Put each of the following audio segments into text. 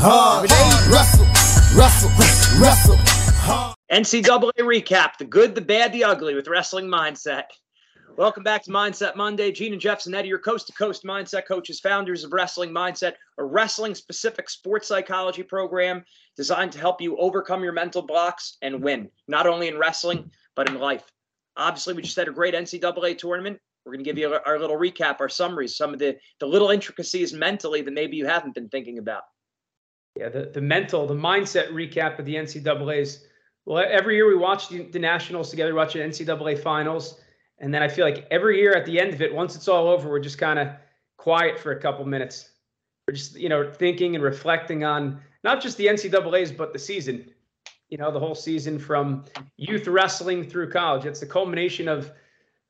hard, wrestle, wrestle, wrestle, hard. NCAA recap: the good, the bad, the ugly with wrestling mindset. Welcome back to Mindset Monday. Gene and Jeff Zannetti, your coast to coast mindset coaches, founders of Wrestling Mindset, a wrestling specific sports psychology program designed to help you overcome your mental blocks and win, not only in wrestling, but in life. Obviously, we just had a great NCAA tournament. We're going to give you our, our little recap, our summaries, some of the, the little intricacies mentally that maybe you haven't been thinking about. Yeah, the, the mental, the mindset recap of the NCAA's. Well, every year we watch the, the Nationals together, watch the NCAA finals. And then I feel like every year at the end of it, once it's all over, we're just kind of quiet for a couple minutes. We're just, you know, thinking and reflecting on not just the NCAA's, but the season, you know, the whole season from youth wrestling through college. It's the culmination of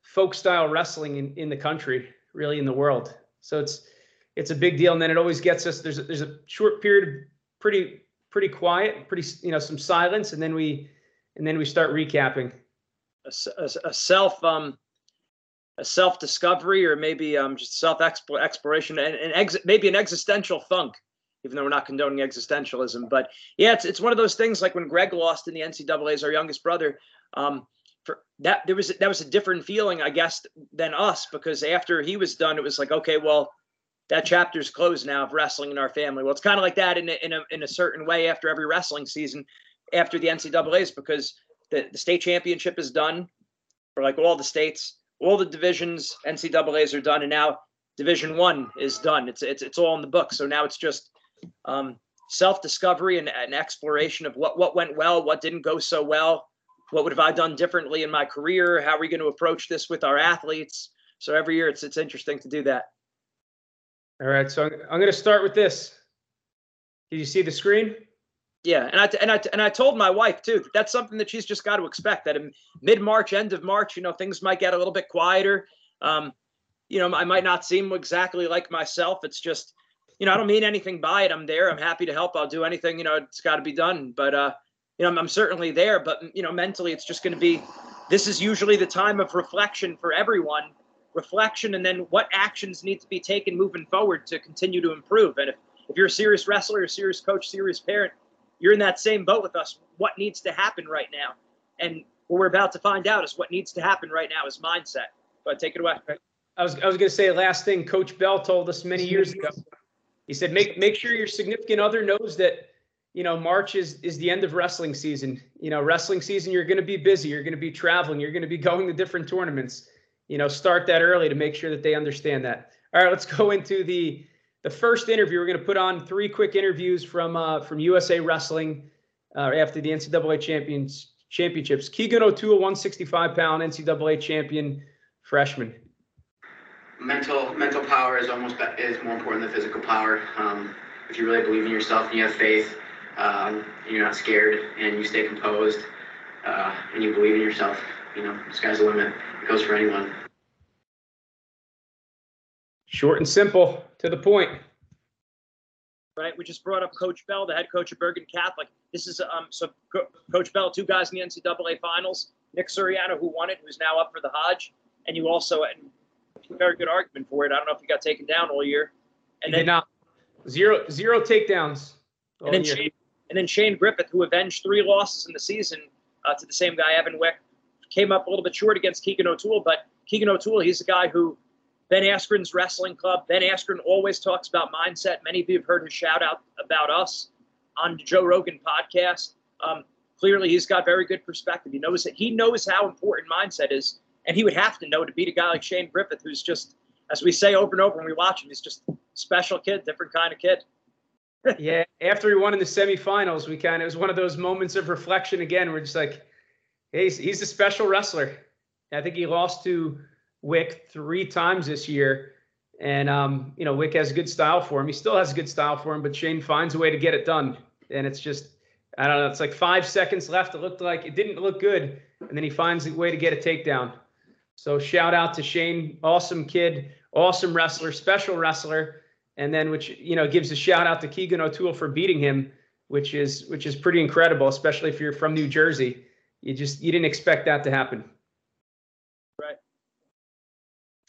folk style wrestling in, in the country, really in the world. So it's, it's a big deal. And then it always gets us, there's a, there's a short period of pretty, pretty quiet, pretty, you know, some silence. And then we, and then we start recapping a, a, a self um a self discovery or maybe um just self exploration and, and exit maybe an existential funk even though we're not condoning existentialism but yeah it's it's one of those things like when Greg lost in the NCAA NCAA's our youngest brother um for that there was that was a different feeling I guess than us because after he was done it was like okay well that chapter's closed now of wrestling in our family. Well, it's kind of like that in a, in a in a certain way after every wrestling season, after the NCAA's, because the, the state championship is done for like all the states, all the divisions, NCAA's are done, and now Division One is done. It's it's it's all in the book. So now it's just um, self discovery and, and exploration of what what went well, what didn't go so well, what would have I done differently in my career? How are we going to approach this with our athletes? So every year it's it's interesting to do that. All right, so I'm, I'm going to start with this. Did you see the screen? Yeah, and I and I and I told my wife too. That that's something that she's just got to expect. That in mid March, end of March, you know, things might get a little bit quieter. Um, you know, I might not seem exactly like myself. It's just, you know, I don't mean anything by it. I'm there. I'm happy to help. I'll do anything. You know, it's got to be done. But uh, you know, I'm, I'm certainly there. But you know, mentally, it's just going to be. This is usually the time of reflection for everyone. Reflection, and then what actions need to be taken moving forward to continue to improve. And if if you're a serious wrestler, a serious coach, serious parent, you're in that same boat with us. What needs to happen right now? And what we're about to find out is what needs to happen right now is mindset. But take it away. I was I was going to say last thing. Coach Bell told us many years ago. He said, "Make make sure your significant other knows that." You know, March is is the end of wrestling season. You know, wrestling season, you're going to be busy. You're going to be traveling. You're going to be going to different tournaments. You know, start that early to make sure that they understand that. All right, let's go into the the first interview, we're going to put on three quick interviews from uh, from USA Wrestling uh, after the NCAA champions championships. Keegan O'Toole, 165 pound NCAA champion freshman. Mental mental power is almost is more important than physical power. Um, if you really believe in yourself and you have faith, um, and you're not scared, and you stay composed, uh, and you believe in yourself, you know, sky's the limit. It goes for anyone. Short and simple, to the point. Right. We just brought up Coach Bell, the head coach of Bergen Catholic. This is um so Co- Coach Bell, two guys in the NCAA finals. Nick Suriano, who won it, who's now up for the Hodge, and you also and very good argument for it. I don't know if you got taken down all year. And then not zero zero takedowns. And then Shane, and then Shane Griffith, who avenged three losses in the season uh, to the same guy, Evan Wick, came up a little bit short against Keegan O'Toole. But Keegan O'Toole, he's a guy who Ben Askren's wrestling club. Ben Askren always talks about mindset. Many of you have heard his shout out about us on the Joe Rogan podcast. Um, clearly, he's got very good perspective. He knows that he knows how important mindset is, and he would have to know to beat a guy like Shane Griffith, who's just, as we say over and over when we watch him, he's just special kid, different kind of kid. yeah, after he won in the semifinals, we kind of it was one of those moments of reflection again. We're just like, hey, he's, he's a special wrestler. I think he lost to Wick three times this year. And um, you know, Wick has good style for him. He still has good style for him, but Shane finds a way to get it done. And it's just, I don't know, it's like five seconds left. It looked like it didn't look good. And then he finds a way to get a takedown. So shout out to Shane, awesome kid, awesome wrestler, special wrestler. And then which, you know, gives a shout out to Keegan O'Toole for beating him, which is which is pretty incredible, especially if you're from New Jersey. You just you didn't expect that to happen.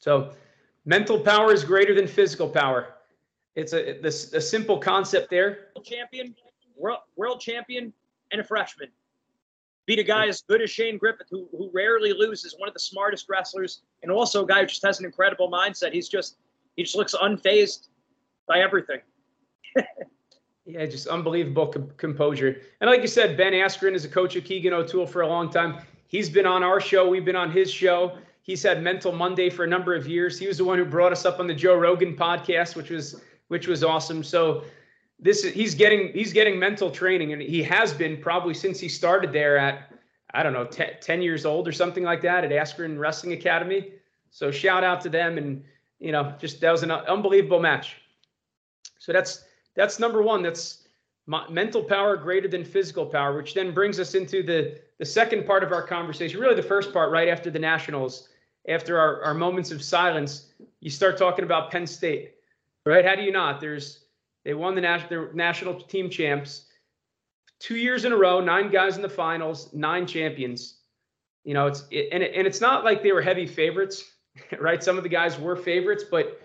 So mental power is greater than physical power. It's a this a simple concept there. Champion, world world champion, and a freshman. Beat a guy as good as Shane Griffith, who who rarely loses, one of the smartest wrestlers, and also a guy who just has an incredible mindset. He's just he just looks unfazed by everything. yeah, just unbelievable com- composure. And like you said, Ben Askren is a coach of Keegan O'Toole for a long time. He's been on our show. We've been on his show. He's had Mental Monday for a number of years. He was the one who brought us up on the Joe Rogan podcast, which was which was awesome. So this is he's getting he's getting mental training, and he has been probably since he started there at I don't know 10, 10 years old or something like that at Askren Wrestling Academy. So shout out to them, and you know just that was an unbelievable match. So that's that's number one. That's mental power greater than physical power, which then brings us into the the second part of our conversation, really the first part right after the Nationals, after our, our moments of silence, you start talking about Penn State, right? How do you not? There's they won the national national team champs two years in a row, nine guys in the finals, nine champions. You know, it's it, and it, and it's not like they were heavy favorites, right? Some of the guys were favorites, but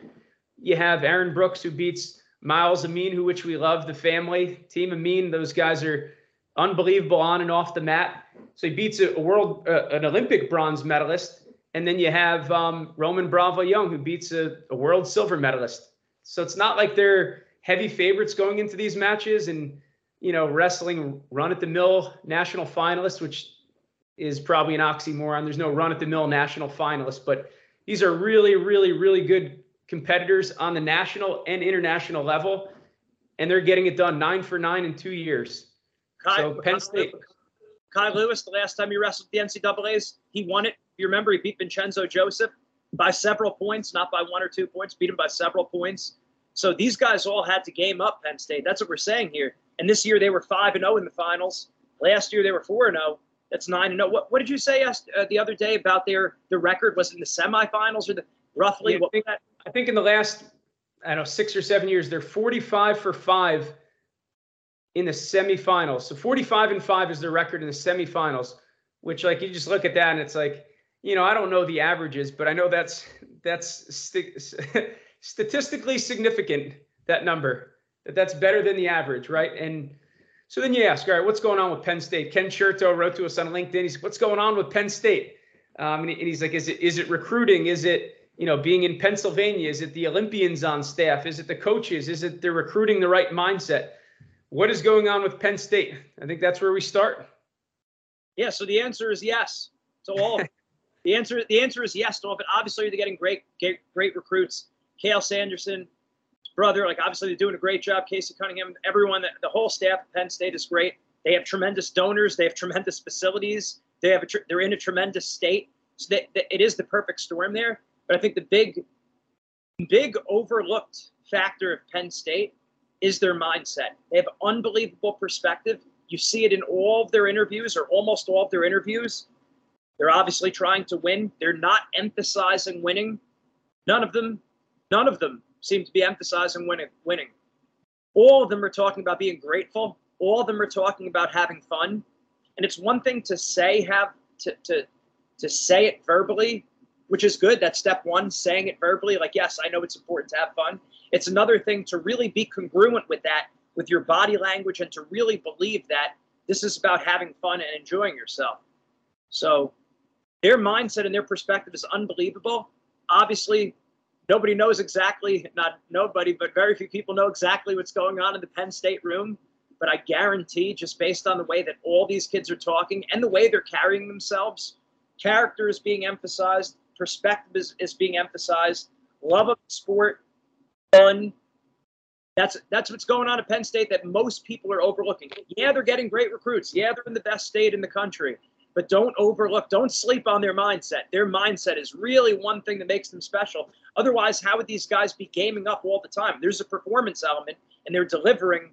you have Aaron Brooks who beats Myles Amine, who which we love, the family team Amine. Those guys are unbelievable on and off the mat. So he beats a, a world, uh, an Olympic bronze medalist, and then you have um, Roman Bravo Young, who beats a, a world silver medalist. So it's not like they're heavy favorites going into these matches, and you know, wrestling run at the mill national finalists, which is probably an oxymoron. There's no run at the mill national finalists, but these are really, really, really good competitors on the national and international level, and they're getting it done nine for nine in two years. Kai, so Penn State. Kai Lewis, the last time he wrestled the NCAA's, he won it. You remember he beat Vincenzo Joseph by several points, not by one or two points, beat him by several points. So these guys all had to game up Penn State. That's what we're saying here. And this year they were five and zero oh in the finals. Last year they were four and zero. Oh. That's nine and zero. What, what did you say uh, the other day about their the record? Was it in the semifinals or the roughly? Yeah, I, think, I think in the last I don't know six or seven years they're forty five for five in the semifinals. So 45 and 5 is their record in the semifinals, which like you just look at that and it's like, you know, I don't know the averages, but I know that's that's st- statistically significant that number. That that's better than the average, right? And so then you ask, all right, what's going on with Penn State? Ken Chertow wrote to us on LinkedIn. He's, what's going on with Penn State? Um, and, he, and he's like, is it is it recruiting? Is it you know being in Pennsylvania? Is it the Olympians on staff? Is it the coaches? Is it they're recruiting the right mindset? What is going on with Penn State? I think that's where we start. Yeah, so the answer is yes to all. the answer the answer is yes it. Obviously, they're getting great great, great recruits. Cael Sanderson, brother, like obviously they're doing a great job. Casey Cunningham, everyone, the, the whole staff at Penn State is great. They have tremendous donors. They have tremendous facilities. They have a tr- they're in a tremendous state. So it is the perfect storm there. But I think the big, big overlooked factor of Penn State is their mindset. They have unbelievable perspective. You see it in all of their interviews, or almost all of their interviews. They're obviously trying to win. They're not emphasizing winning. None of them, none of them seem to be emphasizing winning. Winning. All of them are talking about being grateful. All of them are talking about having fun. And it's one thing to say have to to to say it verbally, which is good. That's step one, saying it verbally. Like, yes, I know it's important to have fun. It's another thing to really be congruent with that, with your body language, and to really believe that this is about having fun and enjoying yourself. So their mindset and their perspective is unbelievable. Obviously, nobody knows exactly, not nobody, but very few people know exactly what's going on in the Penn State room. But I guarantee, just based on the way that all these kids are talking and the way they're carrying themselves, character is being emphasized, perspective is, is being emphasized, love of sport, fun. That's that's what's going on at Penn State that most people are overlooking. Yeah, they're getting great recruits. Yeah, they're in the best state in the country. But don't overlook, don't sleep on their mindset. Their mindset is really one thing that makes them special. Otherwise, how would these guys be gaming up all the time? There's a performance element, and they're delivering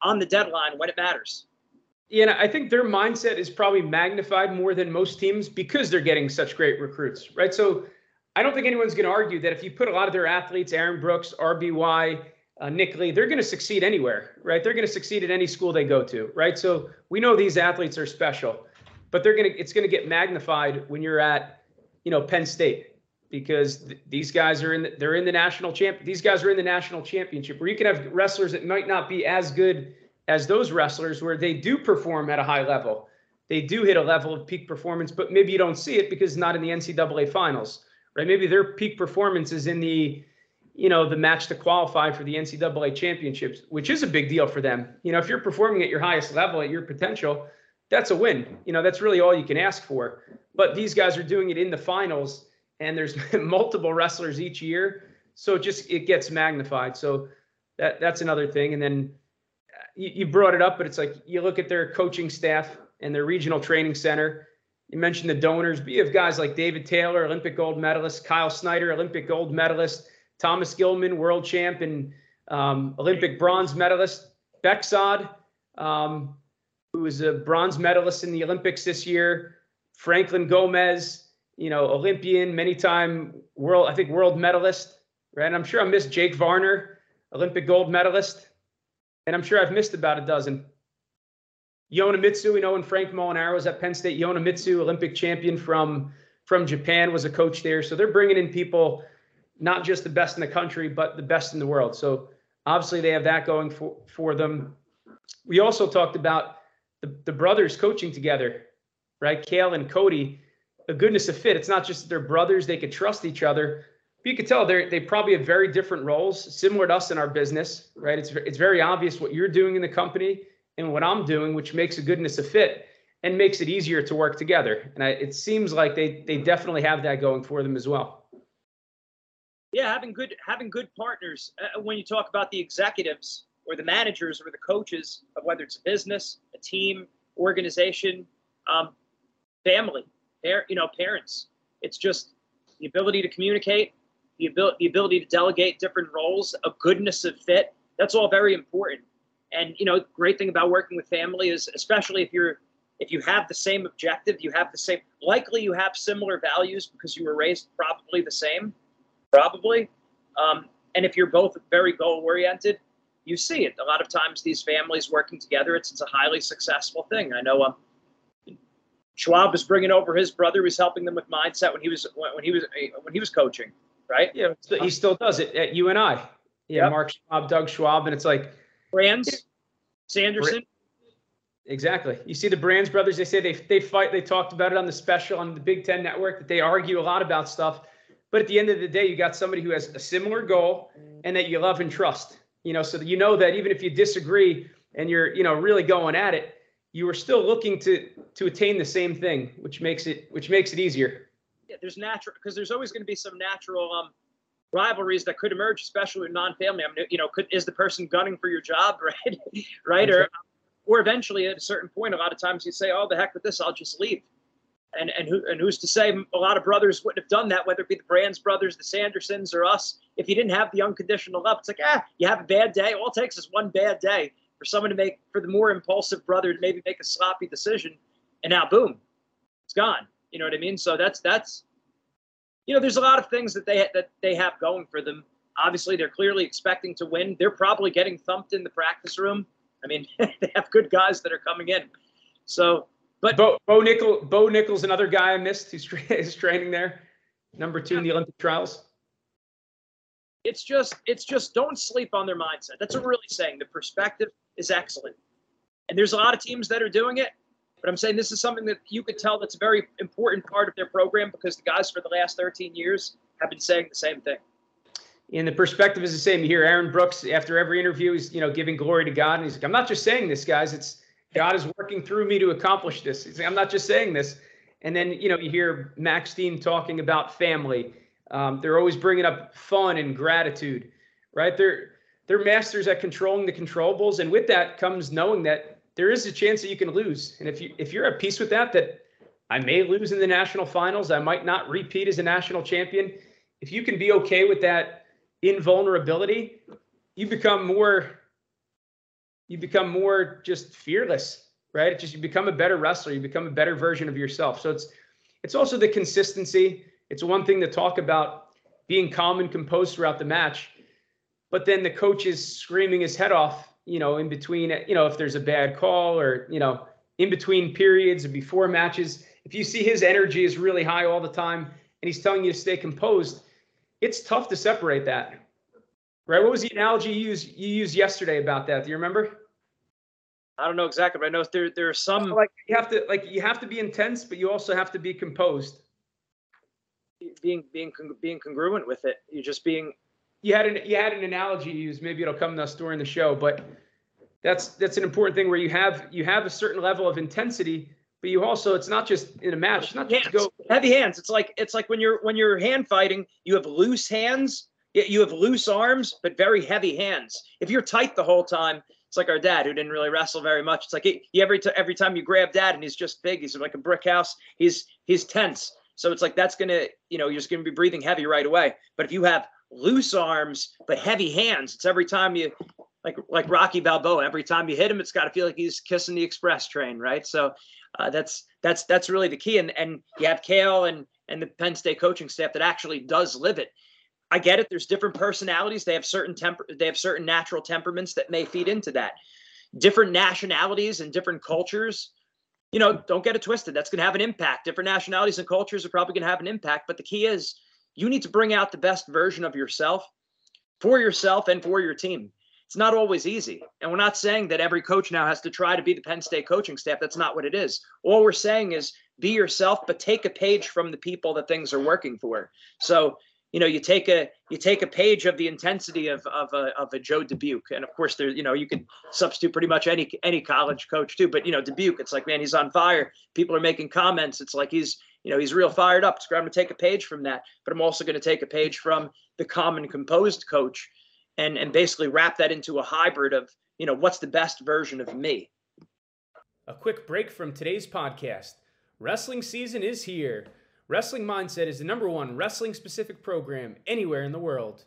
on the deadline when it matters. Yeah, I think their mindset is probably magnified more than most teams because they're getting such great recruits, right? So I don't think anyone's going to argue that if you put a lot of their athletes, Aaron Brooks, RBY, uh, Nick Lee, they're going to succeed anywhere, right? They're going to succeed at any school they go to, right? So we know these athletes are special, but they're to it's to get magnified when you're at, you know, Penn State because th- these guys are in the, they're in the national champ. These guys are in the national championship where you can have wrestlers that might not be as good as those wrestlers where they do perform at a high level. They do hit a level of peak performance, but maybe you don't see it because it's not in the NCAA finals, right? Maybe their peak performance is in the, you know, the match to qualify for the NCAA championships, which is a big deal for them. You know, if you're performing at your highest level, at your potential, that's a win. You know, that's really all you can ask for. But these guys are doing it in the finals, and there's multiple wrestlers each year, so it just it gets magnified. So that that's another thing. And then you, you brought it up, but it's like you look at their coaching staff and their regional training center. You mentioned the donors, but you have guys like David Taylor, Olympic gold medalist, Kyle Snyder, Olympic gold medalist, Thomas Gilman, world champ and um, Olympic bronze medalist, Bekzod, um, who was a bronze medalist in the Olympics this year, Franklin Gomez, you know, Olympian, many time world, I think world medalist, right? And I'm sure I missed Jake Varner, Olympic gold medalist. And I'm sure I've missed about a dozen. Yonemitsu, we know when Frank Molinaro was at Penn State, Yonemitsu, Olympic champion from from Japan, was a coach there. So they're bringing in people, not just the best in the country, but the best in the world. So obviously they have that going for, for them. We also talked about the, the brothers coaching together, right? Cael and Cody, a goodness of fit. It's not just they're brothers, they could trust each other, you could tell they they probably have very different roles, similar to us in our business, right? It's it's very obvious what you're doing in the company and what I'm doing, which makes a goodness of fit and makes it easier to work together. And I, it seems like they they definitely have that going for them as well. Yeah, having good having good partners. Uh, when you talk about the executives or the managers or the coaches of whether it's a business, team, organization, um, family, par- you know, parents. It's just the ability to communicate, the ability, the ability to delegate different roles, a goodness of fit. That's all very important. And you know, great thing about working with family is, especially if you're if you have the same objective, you have the same. Likely, you have similar values because you were raised probably the same, probably. Um, and if you're both very goal oriented, you see it. A lot of times, these families working together, it's it's a highly successful thing. I know. Um, Schwab was bringing over his brother, who was helping them with mindset when he was when he was when he was coaching right? Yeah, he still does it at UNI. Yeah, yep. Mark Schwab, Doug Schwab, and it's like Brands, Sanderson. Exactly. You see the Brands brothers. They say they they fight. They talked about it on the special on the Big Ten Network that they argue a lot about stuff. But at the end of the day, you got somebody who has a similar goal and that you love and trust. You know, so that you know that even if you disagree and you're you know really going at it, you are still looking to to attain the same thing, which makes it which makes it easier yeah there's natural because there's always going to be some natural um, rivalries that could emerge, especially with non-family. I mean, you know, could is the person gunning for your job, right? right, or or eventually at a certain point, a lot of times you say, "Oh, the heck with this, I'll just leave." And and who and who's to say a lot of brothers wouldn't have done that, whether it be the Brands brothers, the Sandersons, or us, if you didn't have the unconditional love. It's like, ah, you have a bad day. All it takes is one bad day for someone to make for the more impulsive brother to maybe make a sloppy decision, and now boom, it's gone. You know what I mean? So that's that's you know, there's a lot of things that they that they have going for them. Obviously, they're clearly expecting to win. They're probably getting thumped in the practice room. I mean, they have good guys that are coming in. So, but Bo, Bo Nickal, Bo Nickal's another guy I missed who's, who's training there, number two in the Olympic trials. It's just, it's just don't sleep on their mindset. That's what we're really saying. The perspective is excellent, and there's a lot of teams that are doing it. But I'm saying this is something that you could tell that's a very important part of their program because the guys for the last 13 years have been saying the same thing. And the perspective is the same. You hear Aaron Brooks after every interview, he's you know giving glory to God, and he's like, "I'm not just saying this, guys. It's God is working through me to accomplish this." "I'm not just saying this." And then you know you hear Max Dean talking about family. Um, they're always bringing up fun and gratitude, right? They're they're masters at controlling the controllables, and with that comes knowing that there is a chance that you can lose. And if you if you're at peace with that, that I may lose in the national finals, I might not repeat as a national champion. If you can be okay with that invulnerability, you become more you become more just fearless, right? Just you become a better wrestler, you become a better version of yourself. So it's it's also the consistency. It's one thing to talk about being calm and composed throughout the match, but then the coach is screaming his head off, you know, in between, you know, if there's a bad call or, you know, in between periods or before matches. If you see his energy is really high all the time and he's telling you to stay composed, it's tough to separate that. Right? What was the analogy you used you used yesterday about that? Do you remember? I don't know exactly, but I know there there are some like you have to like you have to be intense, but you also have to be composed. Being being being congruent with it. You're just being. You had an you had an analogy you used. Maybe it'll come to us during the show, but that's that's an important thing where you have you have a certain level of intensity, but you also it's not just in a match it's not hands. just go heavy hands it's like it's like when you're when you're hand fighting you have loose hands you have loose arms but very heavy hands if you're tight the whole time it's like our dad who didn't really wrestle very much it's like he, he every, t- every time you grab dad and he's just big he's like a brick house he's he's tense so it's like that's gonna you know you're just gonna be breathing heavy right away but if you have loose arms but heavy hands it's every time you like like rocky balboa every time you hit him it's got to feel like he's kissing the express train right so uh, that's that's that's really the key. And and you have Cael and and the Penn State coaching staff that actually does live it. I get it. There's different personalities. They have certain temper. They have certain natural temperaments that may feed into that. Different nationalities and different cultures. You know, don't get it twisted. That's going to have an impact. Different nationalities and cultures are probably going to have an impact. But the key is you need to bring out the best version of yourself for yourself and for your team it's not always easy. And we're not saying that every coach now has to try to be the Penn State coaching staff. That's not what it is. All we're saying is be yourself, but take a page from the people that things are working for. So, you know, you take a you take a page of the intensity of of a of a Joe Dubuque, and of course, there you know you can substitute pretty much any any college coach too. But you know, Dubuque, it's like man, he's on fire. People are making comments. It's like he's you know he's real fired up. So I'm going to take a page from that, but I'm also going to take a page from the calm and composed coach and and basically wrap that into a hybrid of you know what's the best version of me a quick break from today's podcast wrestling season is here wrestling mindset is the number one wrestling specific program anywhere in the world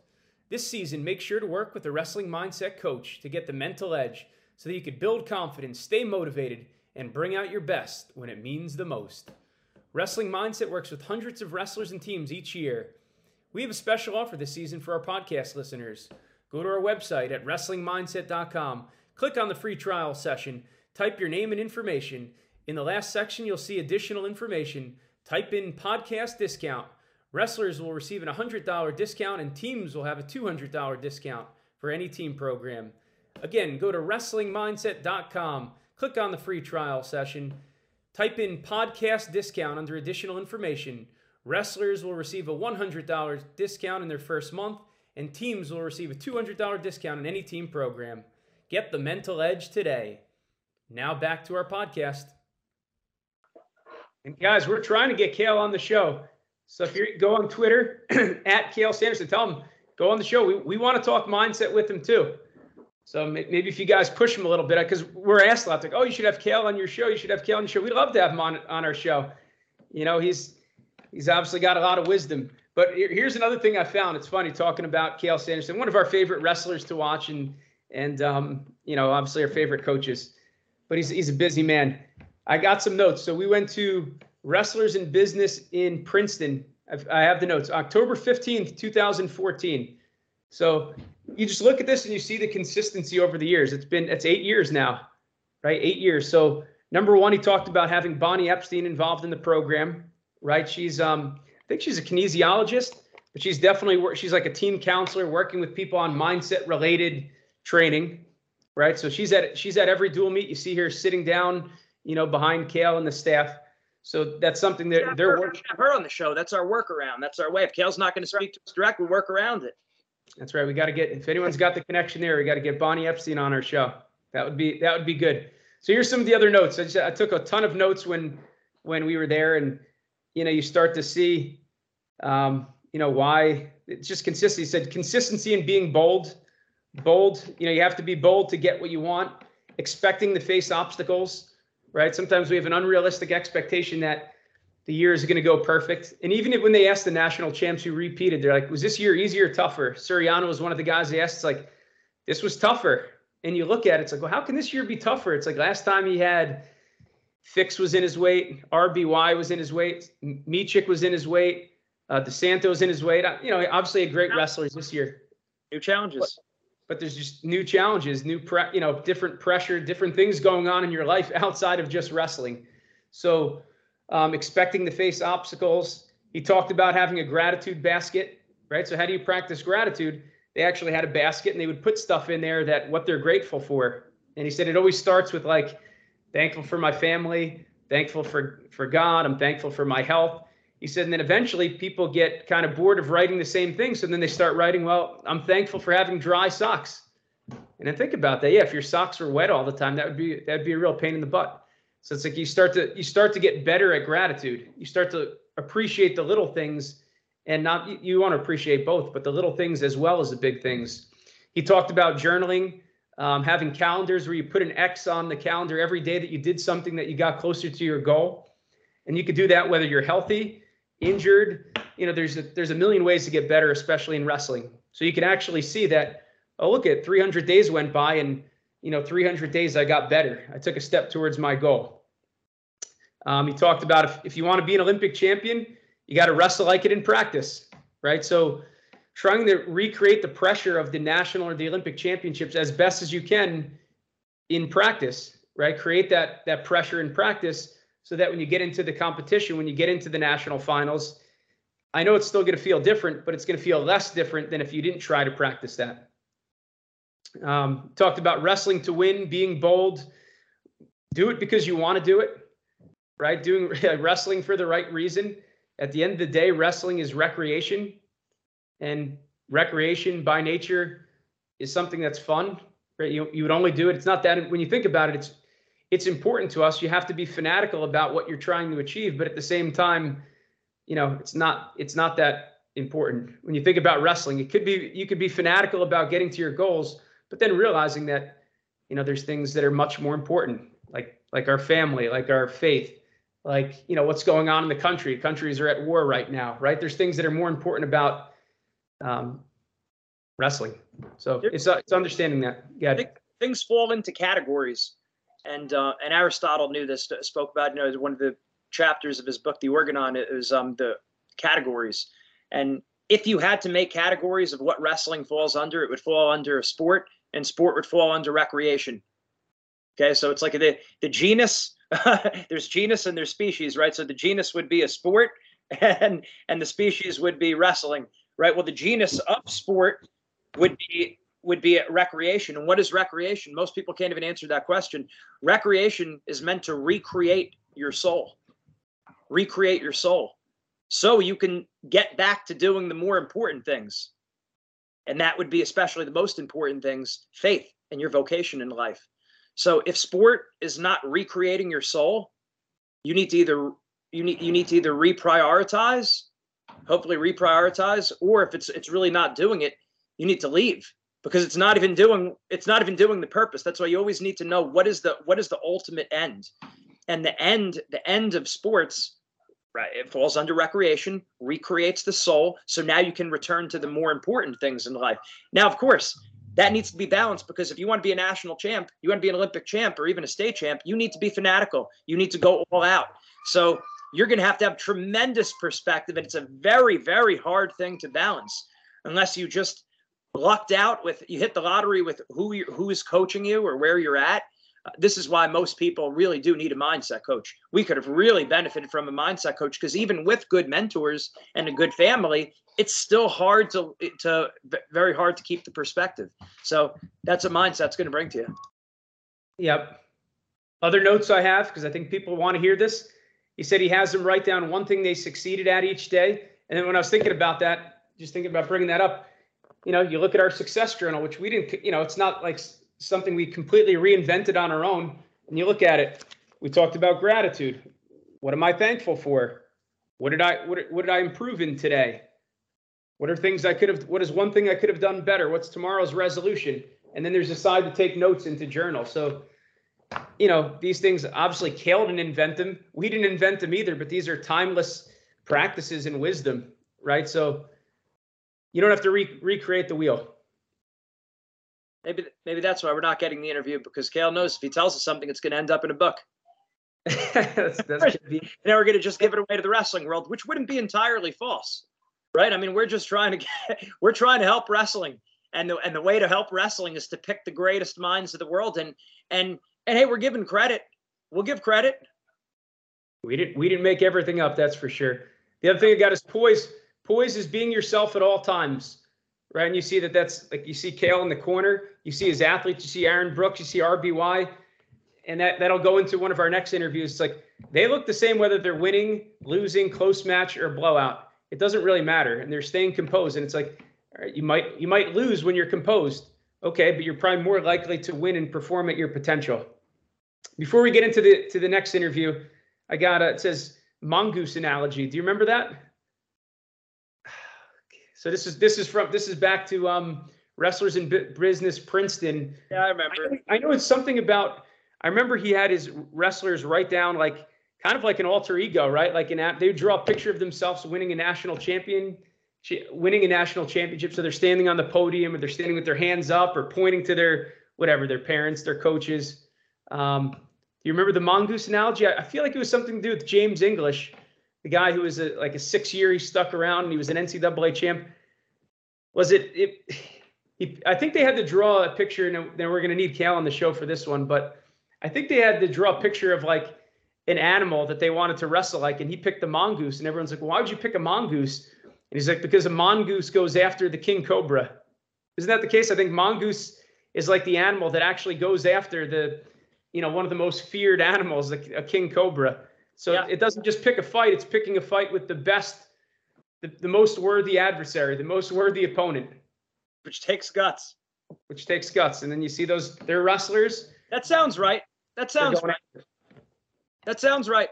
this season make sure to work with a wrestling mindset coach to get the mental edge so that you can build confidence stay motivated and bring out your best when it means the most wrestling mindset works with hundreds of wrestlers and teams each year we have a special offer this season for our podcast listeners Go to our website at wrestlingmindset.com, click on the free trial session, type your name and information. In the last section, you'll see additional information. Type in podcast discount. Wrestlers will receive a $100 discount, and teams will have a $200 discount for any team program. Again, go to wrestlingmindset.com, click on the free trial session, type in podcast discount under additional information. Wrestlers will receive a $100 discount in their first month and teams will receive a $200 discount in any team program. Get the mental edge today. Now back to our podcast. And guys, we're trying to get Cael on the show. So if you go on Twitter at Cael Sanderson, tell him go on the show. We, we want to talk mindset with him too. So maybe if you guys push him a little bit, because we're asked a lot, like, oh, you should have Cael on your show. You should have Cael on your show. We'd love to have him on on our show. You know, he's he's obviously got a lot of wisdom. But here's another thing I found. It's funny talking about Kale Sanderson, one of our favorite wrestlers to watch, and and um, you know, obviously our favorite coaches. But he's he's a busy man. I got some notes. So we went to Wrestlers in Business in Princeton. I've, I have the notes. October 15th, 2014. So you just look at this and you see the consistency over the years. It's been it's eight years now, right? Eight years. So number one, he talked about having Bonnie Epstein involved in the program, right? She's um I think she's a kinesiologist, but she's definitely she's like a team counselor working with people on mindset related training, right? So she's at she's at every dual meet. You see her sitting down, you know, behind Cael and the staff. So that's something that Have they're her, working. have her on the show. That's our workaround. That's our way. If Cael's not going to speak to us direct, we work around it. That's right. We got to get if anyone's got the connection there, we got to get Bonnie Epstein on our show. That would be that would be good. So here's some of the other notes. I, just, I took a ton of notes when when we were there, and you know you start to see, um, you know why it's just consistency. He said consistency and being bold, bold. You know you have to be bold to get what you want. Expecting to face obstacles, right? Sometimes we have an unrealistic expectation that the year is going to go perfect. And even if, when they asked the national champs who repeated, they're like, was this year easier or tougher? Suriano was one of the guys they asked. It's like, this was tougher. And you look at it, it's like, well, how can this year be tougher? It's like last time he had Fix was in his weight, RBY was in his weight, Micic was in his weight, uh, DeSanto was in his weight. Uh, You know, obviously a great wrestlers this year New challenges. But there's just new challenges, new pre, you know, different pressure, different things going on in your life outside of just wrestling. So, um, expecting to face obstacles. He talked about having a gratitude basket, right? So, how do you practice gratitude? They actually had a basket and they would put stuff in there that what they're grateful for. And he said it always starts with like, thankful for my family, thankful for for God, I'm thankful for my health. He said, and then eventually people get kind of bored of writing the same thing. So then they start writing, well, I'm thankful for having dry socks. And then think about that. Yeah, if your socks were wet all the time, that would be that'd be a real pain in the butt. So it's like you start to you start to get better at gratitude. You start to appreciate the little things and not you- want to appreciate both, but the little things as well as the big things. He talked about journaling, um, having calendars where you put an X on the calendar every day that you did something that you got closer to your goal. And you could do that whether you're healthy, injured. You know, there's a, there's a million ways to get better, especially in wrestling. So you can actually see that. Oh, look at 300 days went by, and you know, 300 days I got better. I took a step towards my goal. Um, he talked about if, if you want to be an Olympic champion, you got to wrestle like it in practice, right? So trying to recreate the pressure of the national or the Olympic championships as best as you can in practice, right? Create that that pressure in practice so that when you get into the competition, when you get into the national finals, I know it's still going to feel different, but it's going to feel less different than if you didn't try to practice that. Um, talked about wrestling to win, being bold. Do it because you want to do it, right? Doing wrestling for the right reason. At the end of the day, wrestling is recreation, and recreation by nature is something that's fun. Right? You you would only do it. It's not that when you think about it, it's it's important to us. You have to be fanatical about what you're trying to achieve, but at the same time, you know, it's not it's not that important. When you think about wrestling, it could be you could be fanatical about getting to your goals, but then realizing that you know there's things that are much more important, like like our family, like our faith, like you know what's going on in the country. Countries are at war right now, right? There's things that are more important about um, wrestling. So it's uh, it's understanding that. Yeah. Things fall into categories, and uh, and Aristotle knew this. Spoke about you know one of the chapters of his book, The Organon, is um the categories, and if you had to make categories of what wrestling falls under, it would fall under a sport, and sport would fall under recreation. Okay, so it's like the the genus. there's genus and there's species, right? So the genus would be a sport, and and the species would be wrestling, right? Well, the genus of sport would be would be at recreation. And what is recreation? Most people can't even answer that question. Recreation is meant to recreate your soul, recreate your soul, so you can get back to doing the more important things. And that would be especially the most important things faith and your vocation in life. So if sport is not recreating your soul, you need to either you need you need to either reprioritize, hopefully reprioritize, or if it's it's really not doing it, you need to leave because it's not even doing it's not even doing the purpose. That's why you always need to know what is the what is the ultimate end. And the end the end of sports right it falls under recreation recreates the soul. So now you can return to the more important things in life. Now of course that needs to be balanced because if you want to be a national champ you want to be an olympic champ or even a state champ you need to be fanatical. You need to go all out. So you're going to have to have tremendous perspective and it's a very very hard thing to balance unless you just lucked out with you hit the lottery with who you who is coaching you or where you're at. Uh, this is why most people really do need a mindset coach. We could have really benefited from a mindset coach because even with good mentors and a good family, it's still hard to to very hard to keep the perspective. So that's a mindset's going to bring to you. Yep. Other notes I have because I think people want to hear this. He said he has them write down one thing they succeeded at each day, and then when I was thinking about that, just thinking about bringing that up, you know, you look at our success journal, which we didn't, you know, it's not like something we completely reinvented on our own. And you look at it, we talked about gratitude. What am I thankful for? What did I what, what did I improve in today? What are things I could have what is one thing I could have done better? What's tomorrow's resolution? And then there's a side to take notes into journal. So, you know, these things obviously Cael didn't invent them. We didn't invent them either, but these are timeless practices and wisdom, right? So you don't have to re- recreate the wheel. Maybe maybe that's why we're not getting the interview because Cael knows if he tells us something, it's going to end up in a book. that's, that's be- now we're going to just give it away to the wrestling world, which wouldn't be entirely false, right? I mean, we're just trying to get, we're trying to help wrestling, and the and the way to help wrestling is to pick the greatest minds of the world, and and and hey, we're giving credit. We'll give credit. We didn't we didn't make everything up, that's for sure. The other thing I got is poise. Poise is being yourself at all times, right? And you see that that's like you see Cael in the corner, you see his athletes, you see Aaron Brooks, you see RBY, and that that'll go into one of our next interviews. It's like they look the same whether they're winning, losing, close match, or blowout. It doesn't really matter, and they're staying composed. And it's like you might you might lose when you're composed, okay, but you're probably more likely to win and perform at your potential. Before we get into the to the next interview, I got a, it says mongoose analogy. Do you remember that? So this is this is from this is back to um, wrestlers in business Princeton. Yeah, I remember. I, I know it's something about. I remember he had his wrestlers write down like kind of like an alter ego, right? Like an app. they would draw a picture of themselves winning a national champion, winning a national championship. So they're standing on the podium, or they're standing with their hands up, or pointing to their whatever their parents, their coaches. Um, do you remember the mongoose analogy? I feel like it was something to do with James English the guy who was a, like a six year, he stuck around and he was an NCAA champ. Was it, it he, I think they had to draw a picture, and then we're going to need Cal on the show for this one, but I think they had to draw a picture of like an animal that they wanted to wrestle like, and he picked the mongoose, and everyone's like, why would you pick a mongoose? And he's like, because a mongoose goes after the king cobra. Isn't that the case? I think mongoose is like the animal that actually goes after the, you know, one of the most feared animals, a king cobra. So yeah. it doesn't just pick a fight, it's picking a fight with the best, the, the most worthy adversary, the most worthy opponent. Which takes guts. Which takes guts. And then you see those, they're wrestlers. That sounds right. That sounds right. That sounds right.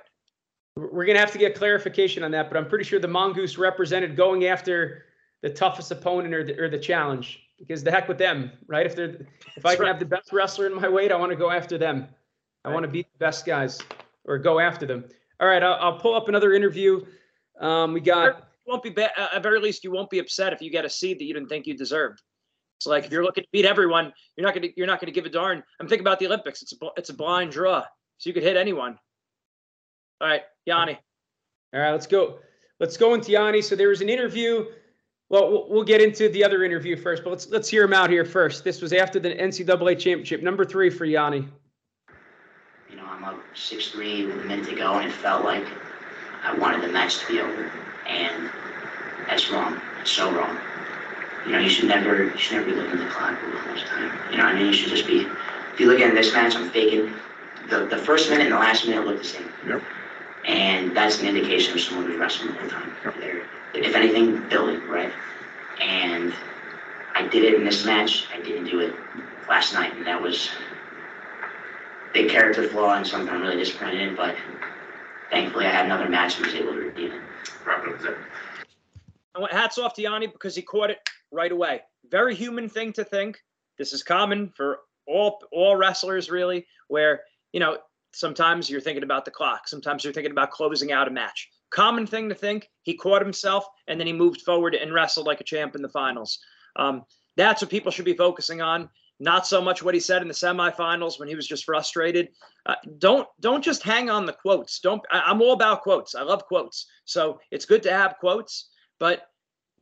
We're going to have to get clarification on that, but I'm pretty sure the Mongoose represented going after the toughest opponent or the, or the challenge because the heck with them, right? If they're if I can right. have the best wrestler in my weight, I want to go after them. I right. want to beat the best guys or go after them. All right, I'll, I'll pull up another interview. Um, we got. You won't be ba- at very least you won't be upset if you get a seed that you didn't think you deserved. It's like if you're looking to beat everyone, you're not gonna you're not gonna give a darn. I'm thinking about the Olympics. It's a it's a blind draw, so you could hit anyone. All right, Yianni. All right, let's go. Let's go into Yianni. So there was an interview. Well, we'll get into the other interview first, but let's let's hear him out here first. This was after the NCAA championship, number three for Yianni. I'm up 6-3 with a minute to go, and it felt like I wanted the match to be over. And that's wrong. That's so wrong. You know, you should never, you should never be looking at the clock for much time. You know, I mean, you should just be. If you look at this match, I'm faking. The the first minute and the last minute look the same. Yep. And that's an indication of someone who's wrestling the whole time. Yep. They're, if anything, building, right? And I did it in this match. I didn't do it last night, and that was big character flaw and something I'm really disappointed in, but thankfully I had another match and was able to redeem it. Wrap it up. I went hats off to Yianni because he caught it right away. Very human thing to think. This is common for all all wrestlers, really, where you know sometimes you're thinking about the clock, sometimes you're thinking about closing out a match. Common thing to think. He caught himself and then he moved forward and wrestled like a champ in the finals. Um, that's what people should be focusing on not so much what he said in the semifinals when he was just frustrated. Uh, don't don't just hang on the quotes. Don't. I, I'm all about quotes. I love quotes. So it's good to have quotes, but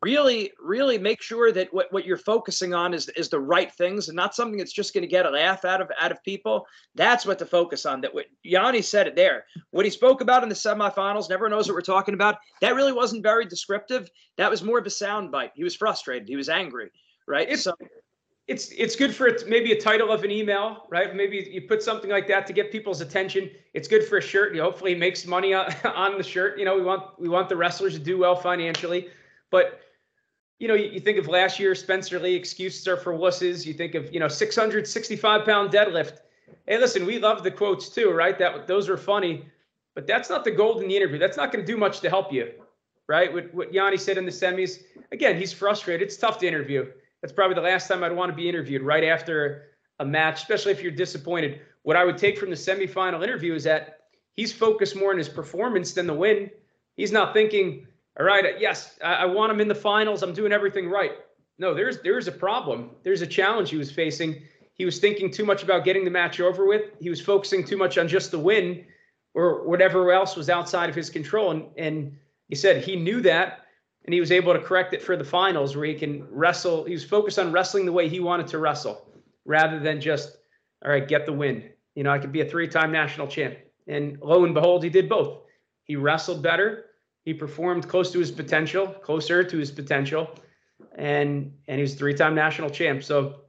really, really make sure that what, what you're focusing on is is the right things and not something that's just going to get a laugh out of out of people. That's what to focus on. That what Yianni said it there. What he spoke about in the semifinals, never knows what we're talking about. That really wasn't very descriptive. That was more of a soundbite. He was frustrated. He was angry. Right. It's, so it's it's good for maybe a title of an email, right? Maybe you put something like that to get people's attention. It's good for a shirt. You hopefully makes money on, on the shirt. You know, we want we want the wrestlers to do well financially, but you know, you, you, think of last year, Spencer Lee, excuses are for wusses. You think of, you know, 665 pound deadlift. Hey, listen, we love the quotes too, right? That those are funny, but that's not the gold in the interview. That's not going to do much to help you, right? What, what Yianni said in the semis, again, he's frustrated. It's tough to interview. That's probably the last time I'd want to be interviewed right after a match, especially if you're disappointed. What I would take from the semifinal interview is that he's focused more on his performance than the win. He's not thinking, all right, yes, I, I want him in the finals. I'm doing everything right. No, there's there's a problem. There's a challenge he was facing. He was thinking too much about getting the match over with. He was focusing too much on just the win or whatever else was outside of his control. And and he said he knew that and he was able to correct it for the finals where he can wrestle. He was focused on wrestling the way he wanted to wrestle rather than just, all right, get the win. You know, I could be a three-time national champ. And lo and behold, he did both. He wrestled better he performed close to his potential, closer to his potential, and and he's three-time national champ. So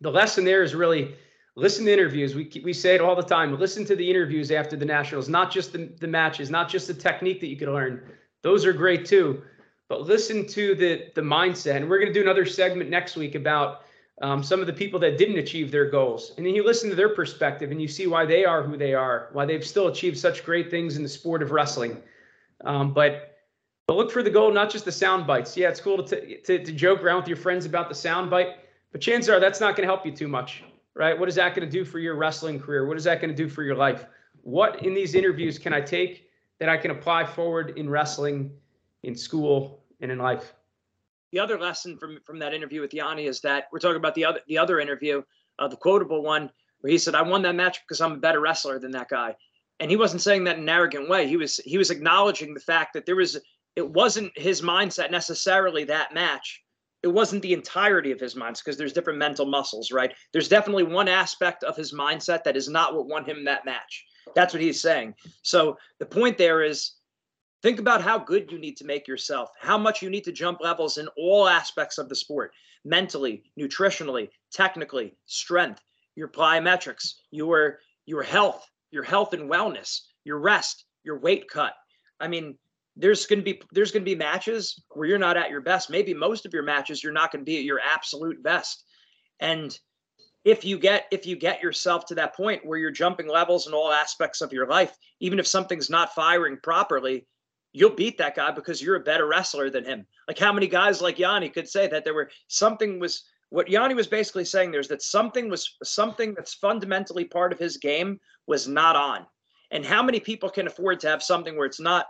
the lesson there is really listen to interviews. We we say it all the time. Listen to the interviews after the nationals, not just the, the matches, not just the technique that you can learn. Those are great too, but listen to the the mindset. And we're going to do another segment next week about um, some of the people that didn't achieve their goals. And then you listen to their perspective and you see why they are who they are, why they've still achieved such great things in the sport of wrestling. Um, but but look for the goal, not just the sound bites. Yeah, it's cool to, to, to joke around with your friends about the sound bite, but chances are that's not going to help you too much, right? What is that going to do for your wrestling career? What is that going to do for your life? What in these interviews can I take that I can apply forward in wrestling, in school, and in life? The other lesson from from that interview with Yianni is that we're talking about the other the other interview, uh, the quotable one, where he said, "I won that match because I'm a better wrestler than that guy." and he wasn't saying that in an arrogant way. He was he was acknowledging the fact that there was it wasn't his mindset necessarily that match. It wasn't the entirety of his mindset because there's different mental muscles, right? There's definitely one aspect of his mindset that is not what won him that match. That's what he's saying. So the point there is think about how good you need to make yourself, how much you need to jump levels in all aspects of the sport, mentally, nutritionally, technically, strength, your plyometrics, your your health, your health and wellness, your rest, your weight cut. I mean, there's going to be there's going to be matches where you're not at your best. Maybe most of your matches you're not going to be at your absolute best. And if you get if you get yourself to that point where you're jumping levels in all aspects of your life, even if something's not firing properly, you'll beat that guy because you're a better wrestler than him. Like how many guys like Yianni could say that there were something was what Yianni was basically saying there's that something was something that's fundamentally part of his game was not on. And how many people can afford to have something where it's not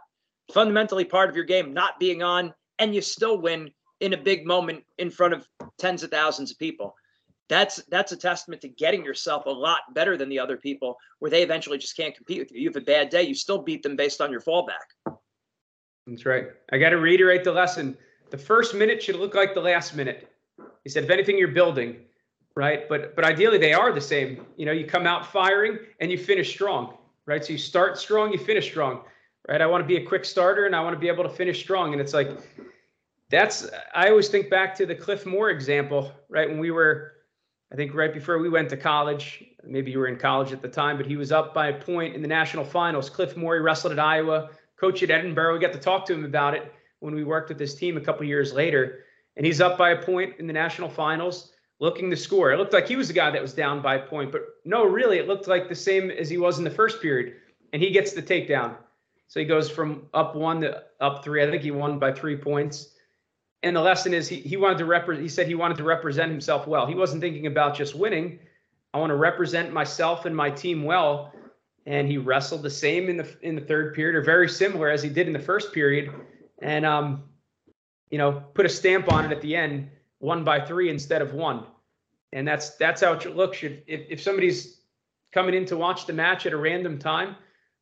fundamentally part of your game not being on and you still win in a big moment in front of tens of thousands of people? That's that's a testament to getting yourself a lot better than the other people where they eventually just can't compete with you. You have a bad day, you still beat them based on your fallback. That's right. I got to reiterate the lesson. The first minute should look like the last minute. He said, if anything, you're building, right? But but ideally, they are the same. You know, you come out firing and you finish strong, right? So you start strong, you finish strong, right? I want to be a quick starter and I want to be able to finish strong. And it's like that's I always think back to the Cliff Moore example, right? When we were, I think right before we went to college, maybe you were in college at the time, but he was up by a point in the national finals. Cliff Moore wrestled at Iowa, coach at Edinboro. We got to talk to him about it when we worked with this team a couple years later and he's up by a point in the national finals looking to score. It looked like he was the guy that was down by a point, but no, really, it looked like the same as he was in the first period. And he gets the takedown. So he goes from up one to up three. I think he won by three points. And the lesson is he, he wanted to represent, he said he wanted to represent himself well. He wasn't thinking about just winning. I want to represent myself and my team well. And he wrestled the same in the in the third period, or very similar as he did in the first period. And um, you know, put a stamp on it at the end, one by three instead of one. And that's that's how it looks. If, if somebody's coming in to watch the match at a random time,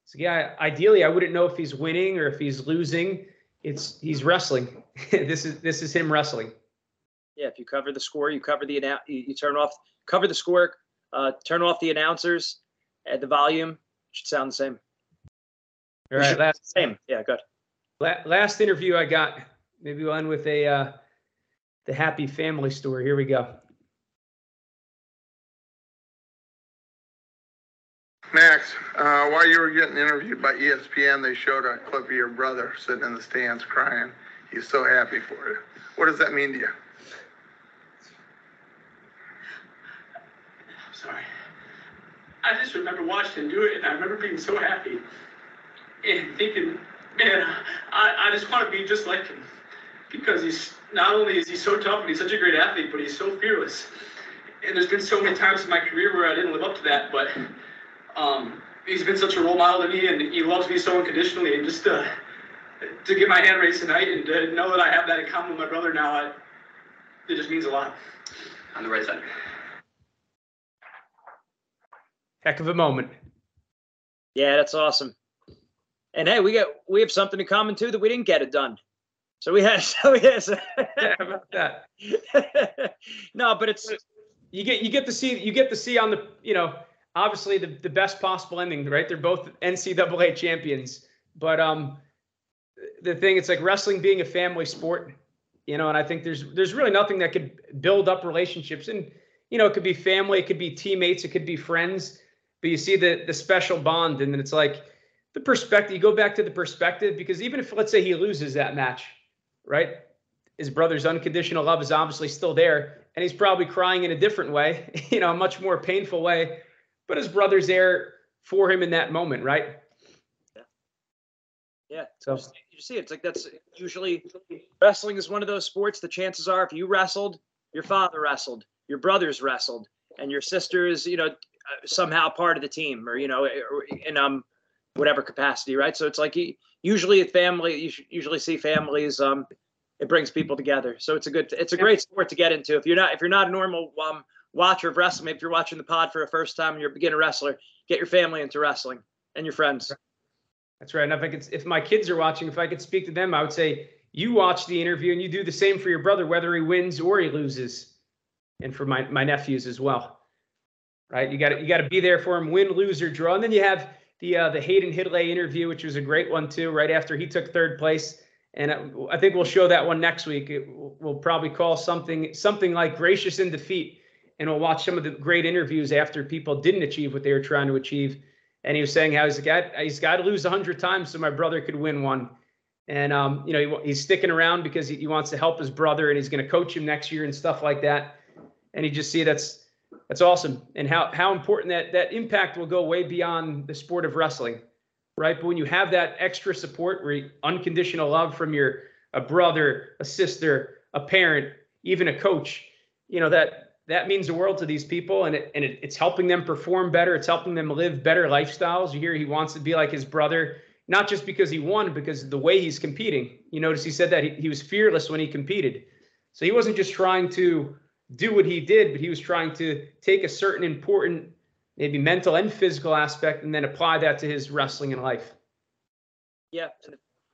so yeah, ideally I wouldn't know if he's winning or if he's losing. it's he's wrestling. this is this is him wrestling. Yeah, if you cover the score, you cover the you turn off cover the score, uh, turn off the announcers, at the volume. Should sound the same. All right, last Same. Yeah, good. la- last interview I got. Maybe we'll end with a uh, the happy family story. Here we go. Max, uh, while you were getting interviewed by ESPN, they showed a clip of your brother sitting in the stands crying. He's so happy for you. What does that mean to you? I'm sorry. I just remember watching him do it, and I remember being so happy and thinking, man, I, I just want to be just like him. Because he's not only is he so tough and he's such a great athlete, but he's so fearless. And there's been so many times in my career where I didn't live up to that, but um, he's been such a role model to me, and he loves me so unconditionally. And just to, to get my hand raised tonight and to know that I have that in common with my brother now, I, it just means a lot. On the right side. Heck of a moment. Yeah, that's awesome. And hey, we got we have something in common too that we didn't get it done. So we had so yes. Yeah, about that? no, but it's You get you get to see you get to see on the you know obviously the, the best possible ending right they're both ncaa champions but um the thing it's like wrestling being a family sport you know and i think there's there's really nothing that could build up relationships and you know it could be family it could be teammates it could be friends but you see the the special bond and then it's like the perspective you go back to the perspective because even if let's say he loses that match right his brother's unconditional love is obviously still there and he's probably crying in a different way you know a much more painful way but his brother's there for him in that moment right yeah. so You see, it's like that's usually wrestling is one of those sports. The chances are, if you wrestled, your father wrestled, your brothers wrestled, and your sisters, you know, somehow part of the team, or you know, in um whatever capacity, right? So it's like you- usually a family. You usually see families. Um, it brings people together. So it's a good, it's a great sport to get into. If you're not, if you're not a normal um watcher of wrestling, if you're watching the pod for a first time and you're a beginner wrestler, get your family into wrestling and your friends. That's right. And if I could, if my kids are watching, if I could speak to them, I would say you watch the interview and you do the same for your brother, whether he wins or he loses, and for my my nephews as well. Right? You got you got to be there for him, win, lose, or draw. And then you have the uh, the Hayden Hidlay interview, which was a great one too. Right after he took third place, and I, I think we'll show that one next week. It, we'll probably call something something like "Gracious in Defeat," and we'll watch some of the great interviews after people didn't achieve what they were trying to achieve and he was saying how he's got he's got to lose 100 times so my brother could win one and um, you know he, he's sticking around because he, he wants to help his brother and he's going to coach him next year and stuff like that and you just see that's that's awesome. And how how important that that impact will go way beyond the sport of wrestling right? But when you have that extra support where unconditional love from your a brother a sister a parent even a coach you know that that means the world to these people and it, and it, it's helping them perform better. It's helping them live better lifestyles. You hear he wants to be like his brother not just because he won because the way he's competing. You notice he said that he, he was fearless when he competed. So he wasn't just trying to do what he did but he was trying to take a certain important maybe mental and physical aspect and then apply that to his wrestling and life Yeah.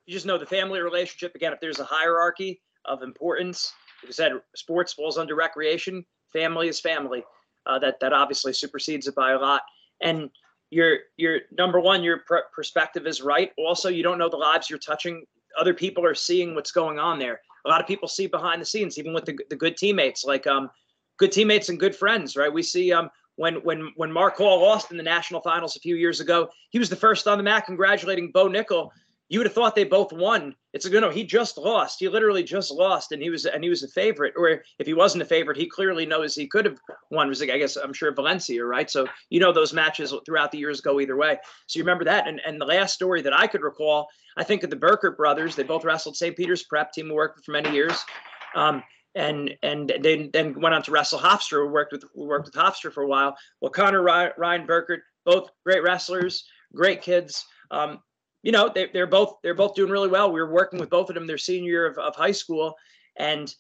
You just know the family relationship. Again, if there's a hierarchy of importance, like I said, sports falls under recreation. Family is family. Uh, that that obviously supersedes it by a lot. And your your number one, your pr- perspective is right. Also, you don't know the lives you're touching. Other people are seeing what's going on there. A lot of people see behind the scenes, even with the the good teammates, like um, good teammates and good friends, right? We see um when when when Mark Hall lost in the national finals a few years ago, he was the first on the mat congratulating Bo Nickal. You would have thought they both won. It's a, know he just lost. He literally just lost, and he was and he was a favorite. Or if he wasn't a favorite, he clearly knows he could have won. It was like I guess I'm sure Valencia, right? So you know those matches throughout the years go either way. So you remember that. And and the last story that I could recall, I think of the Burkert brothers. They both wrestled St. Peter's Prep team, worked for many years. Um, and and they then went on to wrestle Hofstra. We worked with we worked with Hofstra for a while. Well, Connor Ryan, Ryan Burkert, both great wrestlers, great kids. Um, you know, they, they're both they're both doing really well. We were working with both of them their senior year of, of high school, and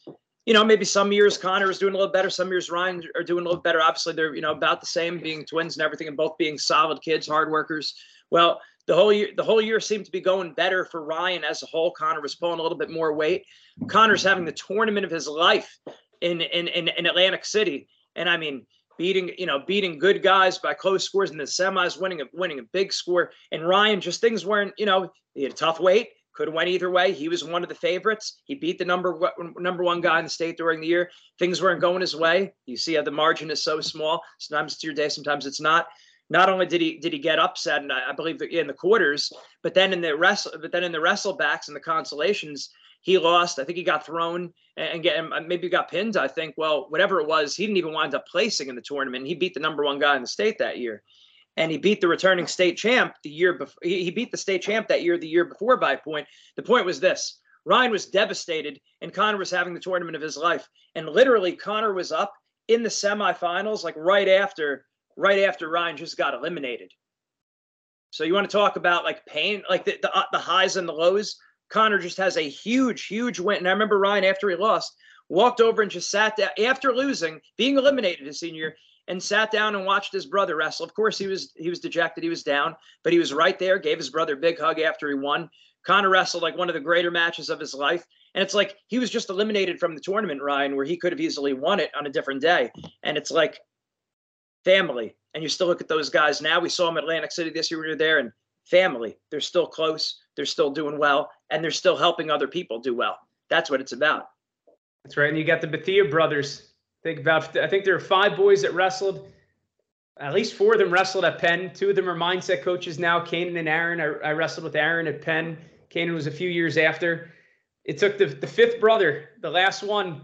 you know maybe some years Connor is doing a little better, some years Ryan are doing a little better. Obviously, they're you know about the same, being twins and everything, and both being solid kids, hard workers. Well, the whole year the whole year seemed to be going better for Ryan as a whole. Connor was pulling a little bit more weight. Conor's having the tournament of his life in in in, in Atlantic City, and I mean beating you know beating good guys by close scores in the semis, winning a winning a big score. And Ryan just things weren't you know he had a tough weight. Could have went either way. He was one of the favorites. He beat the number number one guy in the state during the year. Things weren't going his way. You see how the margin is so small. Sometimes it's your day, sometimes it's not not only did he did he get upset, and I, I believe in the quarters, but then in the wrestle, but then in the wrestlebacks and the consolations, he lost. I think he got thrown and get maybe got pinned. I think. Well, whatever it was, he didn't even wind up placing in the tournament. He beat the number one guy in the state that year, and he beat the returning state champ the year before. He beat the state champ that year, the year before by point. The point was this: Ryan was devastated, and Connor was having the tournament of his life, and literally Connor was up in the semifinals, like right after right after Ryan just got eliminated. So you want to talk about like pain, like the, the, the highs and the lows. Conor just has a huge, huge win. And I remember Ryan after he lost, walked over and just sat down after losing, being eliminated his senior year, and sat down and watched his brother wrestle. Of course, he was he was dejected, he was down, but he was right there. Gave his brother a big hug after he won. Conor wrestled like one of the greater matches of his life. And it's like he was just eliminated from the tournament, Ryan, where he could have easily won it on a different day. And it's like family. And you still look at those guys now. We saw them at Atlantic City this year. We were there, and family. They're still close. They're still doing well, and they're still helping other people do well. That's what it's about. That's right. And you got the Bethia brothers. Think about. I think there are five boys that wrestled. At least four of them wrestled at Penn. Two of them are mindset coaches now. Kanan and Aaron. I, I wrestled with Aaron at Penn. Kanan was a few years after. It took the, the fifth brother, the last one,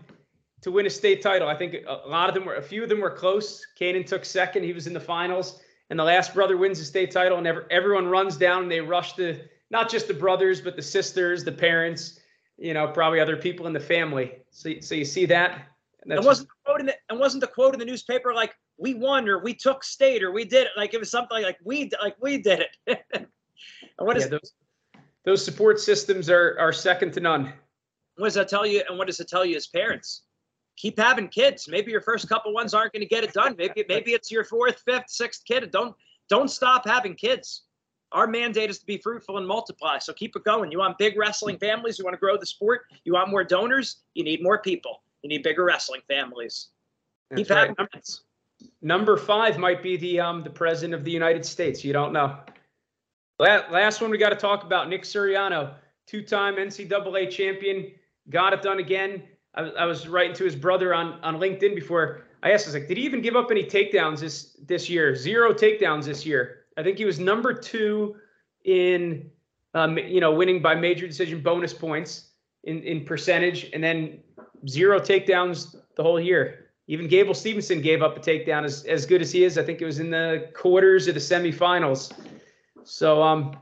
to win a state title. I think a lot of them were, a few of them were close. Kanan took second. He was in the finals. And the last brother wins the state title, and everyone runs down and they rush the, not just the brothers, but the sisters, the parents, you know, probably other people in the family. So, so you see that. And, and wasn't the quote in the, and wasn't the quote in the newspaper like we won or we took state or we did it like it was something like we like we did it. and what is yeah, those, those support systems are are second to none. What does that tell you? And what does it tell you as parents? Keep having kids. Maybe your first couple ones aren't going to get it done. Maybe maybe it's your fourth, fifth, sixth kid. Don't don't stop having kids. Our mandate is to be fruitful and multiply. So keep it going. You want big wrestling families? You want to grow the sport? You want more donors? You need more people. You need bigger wrestling families. That's keep right. having kids. Number five might be the um the president of the United States. You don't know. Last one we got to talk about Nick Suriano, two-time NCAA champion, got it done again I I was writing to his brother on, on LinkedIn before I asked, I was like, did he even give up any takedowns this this year? Zero takedowns this year. I think he was number two in, um, you know, winning by major decision bonus points in, in percentage, and then zero takedowns the whole year. Even Gable Steveson gave up a takedown as, as good as he is. I think it was in the quarters or the semifinals. So um,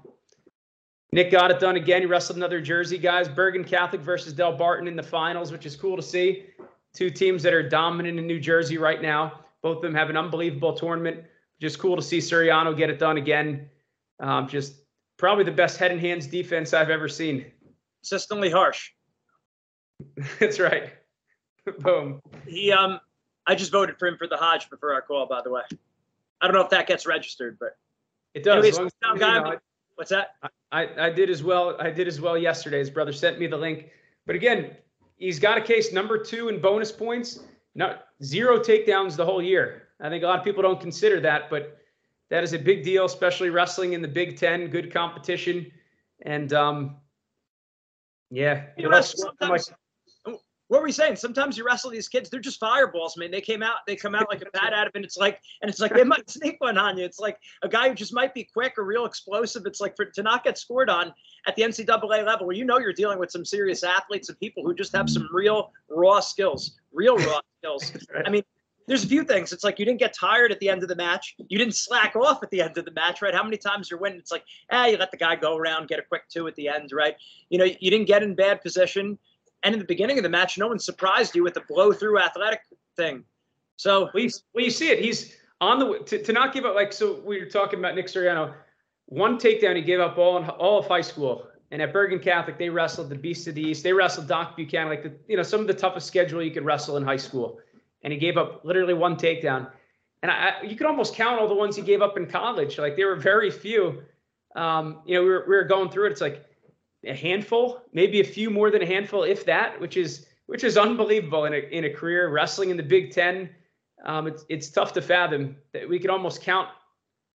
Nick got it done again. He wrestled another Jersey guys, Bergen Catholic versus Delbarton in the finals, which is cool to see. Two teams that are dominant in New Jersey right now. Both of them have an unbelievable tournament. Just cool to see Suriano get it done again. Um, just probably the best head and hands defense I've ever seen. Consistently harsh. That's right. Boom. He um I just voted for him for the Hodge before our call, by the way. I don't know if that gets registered, but it does. Anyways, guy, what's that? I, I did as well. I did as well yesterday. His brother sent me the link. But again, he's got a case number two in bonus points. Not zero takedowns the whole year. I think a lot of people don't consider that, but that is a big deal, especially wrestling in the Big Ten. Good competition, and um, yeah, you know, sometimes, what were we saying? Sometimes you wrestle these kids, they're just fireballs, man. They came out, they come out like a bat out of it. It's like, and it's like they might sneak one on you. It's like a guy who just might be quick or real explosive. It's like for to not get scored on at the NCAA level, where you know you're dealing with some serious athletes and people who just have some real raw skills, real raw skills. I mean, there's a few things. It's like you didn't get tired at the end of the match. You didn't slack off at the end of the match, right? How many times you're winning? It's like, ah, you let the guy go around, get a quick two at the end, right? You know, you didn't get in bad position. And in the beginning of the match, no one surprised you with the blow through athletic thing. So well, you, well, you see it. He's on the to, to not give up. Like so, we were talking about Nick Suriano. One takedown he gave up all in, all of high school. And at Bergen Catholic, they wrestled the Beast of the East. They wrestled Doc Buchanan, like the you know some of the toughest schedule you could wrestle in high school. And he gave up literally one takedown. And I, you could almost count all the ones he gave up in college. Like there were very few. Um, you know, we were, we were going through it. It's like a handful, maybe a few more than a handful, if that, which is which is unbelievable in a in a career wrestling in the Big Ten. Um, it's it's tough to fathom that we could almost count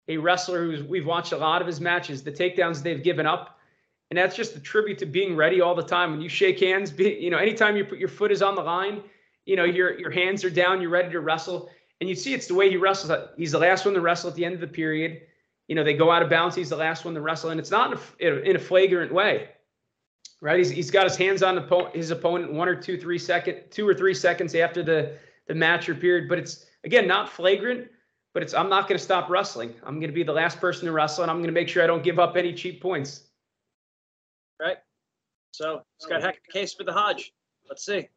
a wrestler who's we've watched a lot of his matches, the takedowns they've given up, and that's just a tribute to being ready all the time. When you shake hands, be, you know, anytime you put your foot is on the line, you know, your your hands are down, you're ready to wrestle, and you see it's the way he wrestles. He's the last one to wrestle at the end of the period. You know, they go out of bounds. He's the last one to wrestle, and it's not in a, in a flagrant way, right? He's, he's got his hands on the, his opponent one or two, three second, two or three seconds after the the match or period, but it's again not flagrant but it's I'm not going to stop wrestling. I'm going to be the last person to wrestle, and I'm going to make sure I don't give up any cheap points. Right. So it's got a heck of a case for the Hodge. Let's see.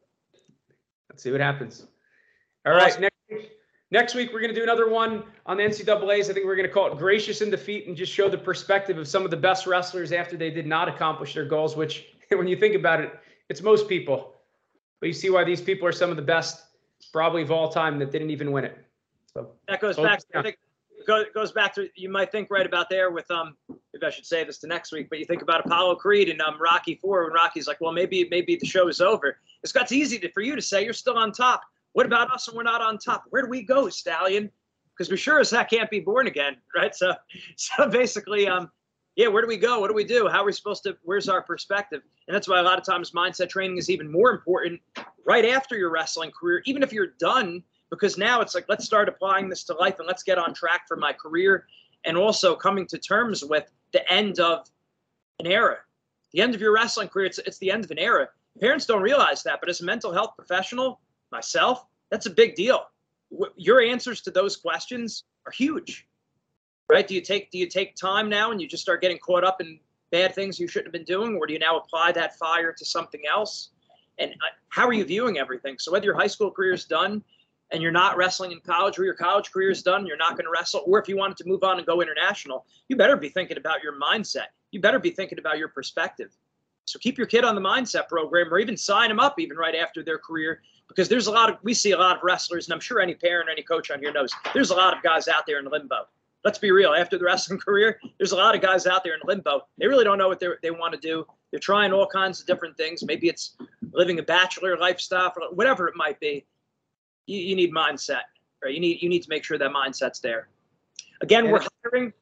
Let's see what happens. All right. Next next week we're going to do another one on the NCAA's. I think we're going to call it "Gracious in Defeat" and just show the perspective of some of the best wrestlers after they did not accomplish their goals. Which, when you think about it, it's most people. But you see why these people are some of the best, probably of all time, that didn't even win it. So that goes back. To, think, goes back to you might think right about there with um maybe I should say this to next week, but you think about Apollo Creed and um Rocky Four when Rocky's like, well maybe maybe the show is over. It's got to easy to, for you to say you're still on top. What about us when we're not on top? Where do we go, Stallion? Because we sure as heck can't be born again, right? So so basically um yeah, where do we go? What do we do? How are we supposed to? Where's our perspective? And that's why a lot of times mindset training is even more important right after your wrestling career, even if you're done because now it's like let's start applying this to life and let's get on track for my career and also coming to terms with the end of an era the end of your wrestling career it's, it's the end of an era parents don't realize that but as a mental health professional myself that's a big deal your answers to those questions are huge right do you take do you take time now and you just start getting caught up in bad things you shouldn't have been doing or do you now apply that fire to something else and uh, how are you viewing everything so whether your high school career is done and you're not wrestling in college or your college career is done, you're not going to wrestle, or if you wanted to move on and go international, you better be thinking about your mindset. You better be thinking about your perspective. So keep your kid on the mindset program or even sign them up even right after their career because there's a lot of we see a lot of wrestlers and I'm sure any parent or any coach on here knows there's a lot of guys out there in limbo. Let's be real. After the wrestling career, there's a lot of guys out there in limbo. They really don't know what they want to do. They're trying all kinds of different things. Maybe it's living a bachelor lifestyle, or whatever it might be you, you need mindset, right? You need you need to make sure that mindset's there. Again, and we're hiring.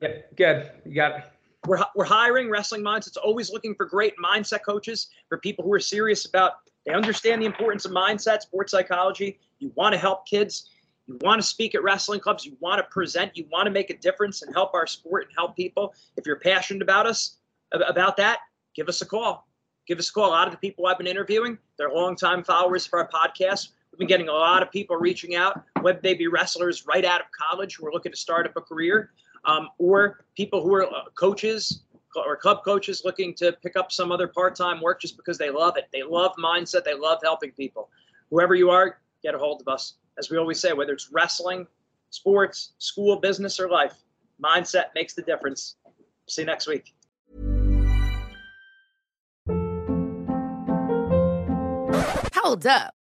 Yeah, good. You got it. We're, we're hiring wrestling minds. It's always looking for great mindset coaches, for people who are serious about, they understand the importance of mindset, sports psychology. You want to help kids. You want to speak at wrestling clubs. You want to present. You want to make a difference and help our sport and help people. If you're passionate about us, about that, give us a call. Give us a call. A lot of the people I've been interviewing, they're longtime followers of our podcast. We've been getting a lot of people reaching out, whether they be wrestlers right out of college who are looking to start up a career, um, or people who are uh, coaches or club coaches looking to pick up some other part-time work just because they love it. They love mindset. They love helping people. Whoever you are, get a hold of us. As we always say, whether it's wrestling, sports, school, business, or life, mindset makes the difference. See you next week. Hold up.